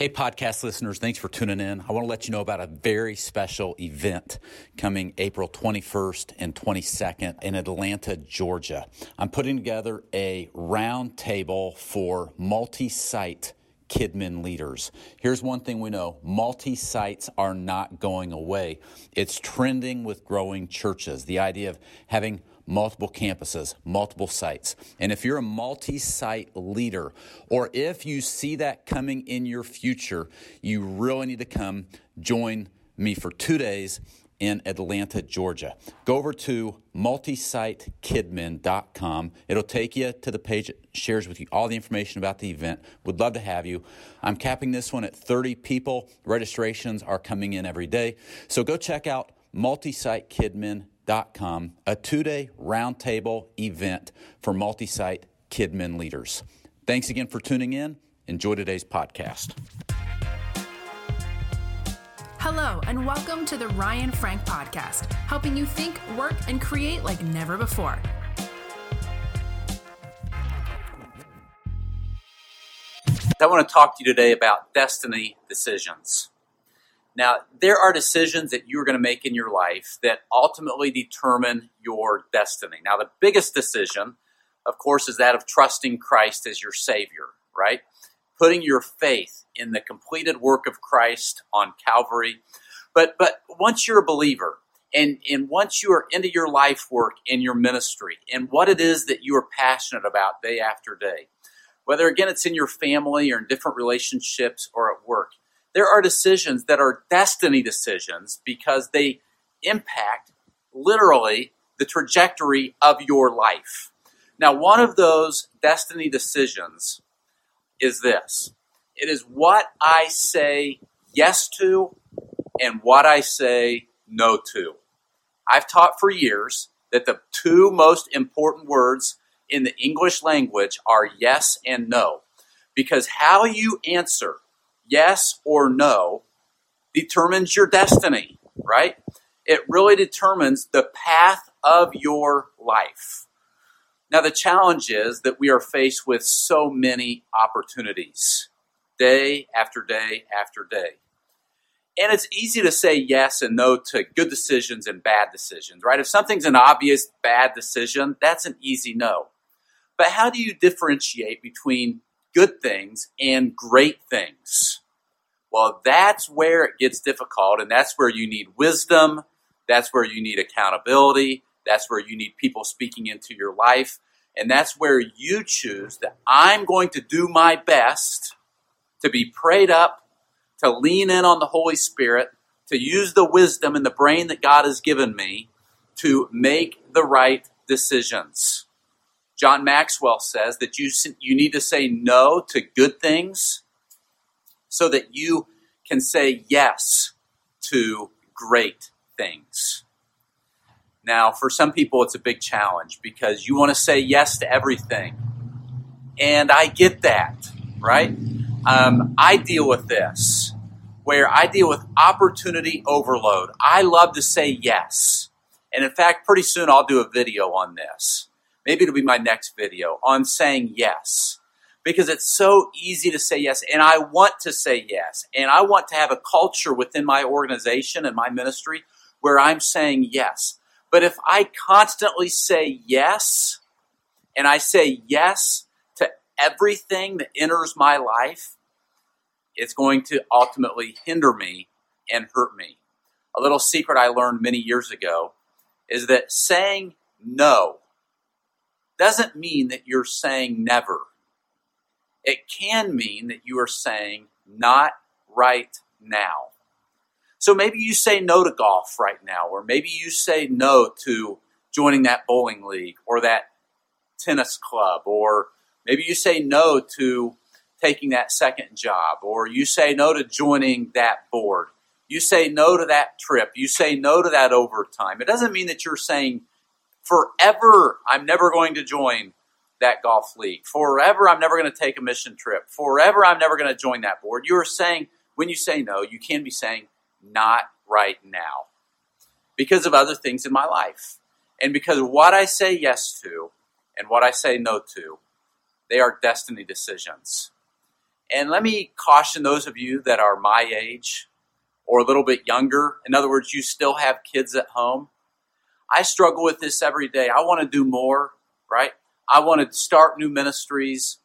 Hey, podcast listeners, thanks for tuning in. I want to let you know about a very special event coming April 21st and 22nd in Atlanta, Georgia. I'm putting together a roundtable for multi site Kidmin leaders. Here's one thing we know multi sites are not going away. It's trending with growing churches. The idea of having multiple campuses, multiple sites. And if you're a multi site leader, or if you see that coming in your future, you really need to come join me for two days in Atlanta, Georgia. Go over to multisitekidmin.com. It'll take you to the page that shares with you all the information about the event. Would love to have you. I'm capping this one at 30 people. Registrations are coming in every day. So go check out multisitekidmin.com a two day roundtable event for multi site KidMin leaders. Thanks again for tuning in. Enjoy today's podcast. Hello, and welcome to the Ryan Frank Podcast, helping you think, work, and create like never before. I want to talk to you today about destiny decisions. Now, there are decisions that you're going to make in your life that ultimately determine your destiny. Now, the biggest decision, of course, is that of trusting Christ as your Savior, right? Putting your faith in the completed work of Christ on Calvary. But, but once you're a believer, and, and once you are into your life work in your ministry and what it is that you are passionate about day after day, whether again it's in your family or in different relationships or at work, there are decisions that are destiny decisions because they impact literally the trajectory of your life. Now, one of those destiny decisions is this it is what I say yes to and what I say no to. I've taught for years that the two most important words in the English language are yes and no. Because how you answer yes or no determines your destiny, right? It really determines the path of your life. Now, the challenge is that we are faced with so many opportunities day after day after day. And it's easy to say yes and no to good decisions and bad decisions, right? If something's an obvious bad decision, that's an easy no. But how do you differentiate between good things and great things? Well, that's where it gets difficult, and that's where you need wisdom. That's where you need accountability. That's where you need people speaking into your life. And that's where you choose that I'm going to do my best to be prayed up, to lean in on the Holy Spirit, to use the wisdom and the brain that God has given me to make the right decisions. John Maxwell says that you, you need to say no to good things so that you can say yes to great things. Now, for some people, it's a big challenge because you want to say yes to everything. And I get that, right? Um, I deal with this where I deal with opportunity overload. I love to say yes. And in fact, pretty soon I'll do a video on this. Maybe it'll be my next video on saying yes because it's so easy to say yes. And I want to say yes. And I want to have a culture within my organization and my ministry where I'm saying yes. But if I constantly say yes, and I say yes to everything that enters my life, it's going to ultimately hinder me and hurt me. A little secret I learned many years ago is that saying no doesn't mean that you're saying never it can mean that you are saying not right now. So maybe you say no to golf right now, or maybe you say no to joining that bowling league or that tennis club, or maybe you say no to taking that second job, or you say no to joining that board. You say no to that trip. You say no to that overtime. It doesn't mean that you're saying forever, I'm never going to join that golf league. Forever, I'm never going to take a mission trip. Forever, I'm never going to join that board. You are saying, when you say no, you can be saying, not right now. Because of other things in my life. And because what I say yes to and what I say no to, they are destiny decisions. And let me caution those of you that are my age or a little bit younger. In other words, you still have kids at home. I struggle with this every day. I want to do more, right? I want to start new ministries.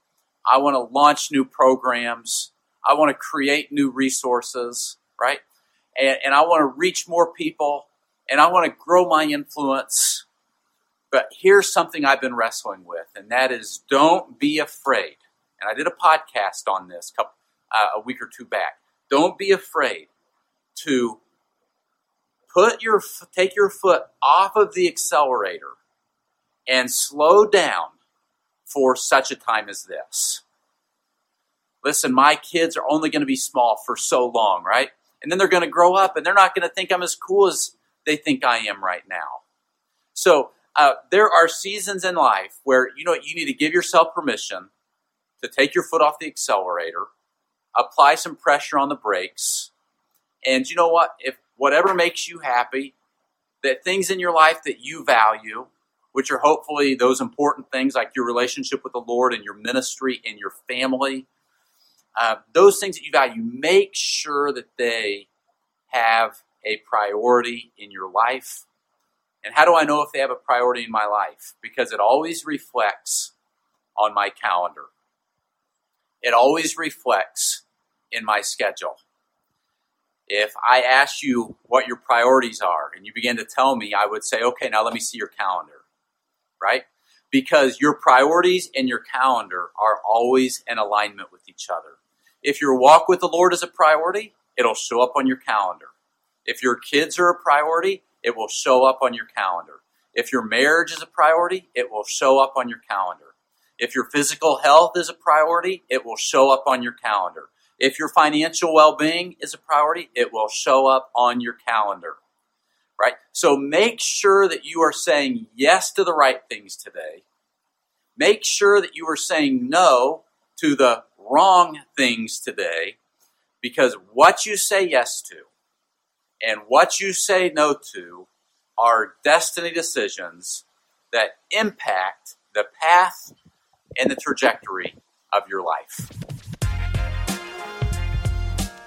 I want to launch new programs. I want to create new resources, right? And, and I want to reach more people and I want to grow my influence. But here's something I've been wrestling with, and that is don't be afraid. And I did a podcast on this couple, uh, a week or two back. Don't be afraid to put your take your foot off of the accelerator and slow down for such a time as this. Listen, my kids are only going to be small for so long, right? And then they're going to grow up and they're not going to think I'm as cool as they think I am right now. So uh, there are seasons in life where you know you need to give yourself permission to take your foot off the accelerator, apply some pressure on the brakes, and you know what? If whatever makes you happy, that things in your life that you value, which are hopefully those important things like your relationship with the Lord and your ministry and your family, uh, those things that you value, make sure that they have a priority in your life. And how do I know if they have a priority in my life? Because it always reflects on my calendar. It always reflects in my schedule. If I ask you what your priorities are and you begin to tell me, I would say, okay, now let me see your calendar, right? Because your priorities and your calendar are always in alignment with each other. If your walk with the Lord is a priority, it'll show up on your calendar. If your kids are a priority, it will show up on your calendar. If your marriage is a priority, it will show up on your calendar. If your physical health is a priority, it will show up on your calendar. If your financial well being is a priority, it will show up on your calendar. Right? So make sure that you are saying yes to the right things today. Make sure that you are saying no to the wrong things today because what you say yes to and what you say no to are destiny decisions that impact the path and the trajectory of your life.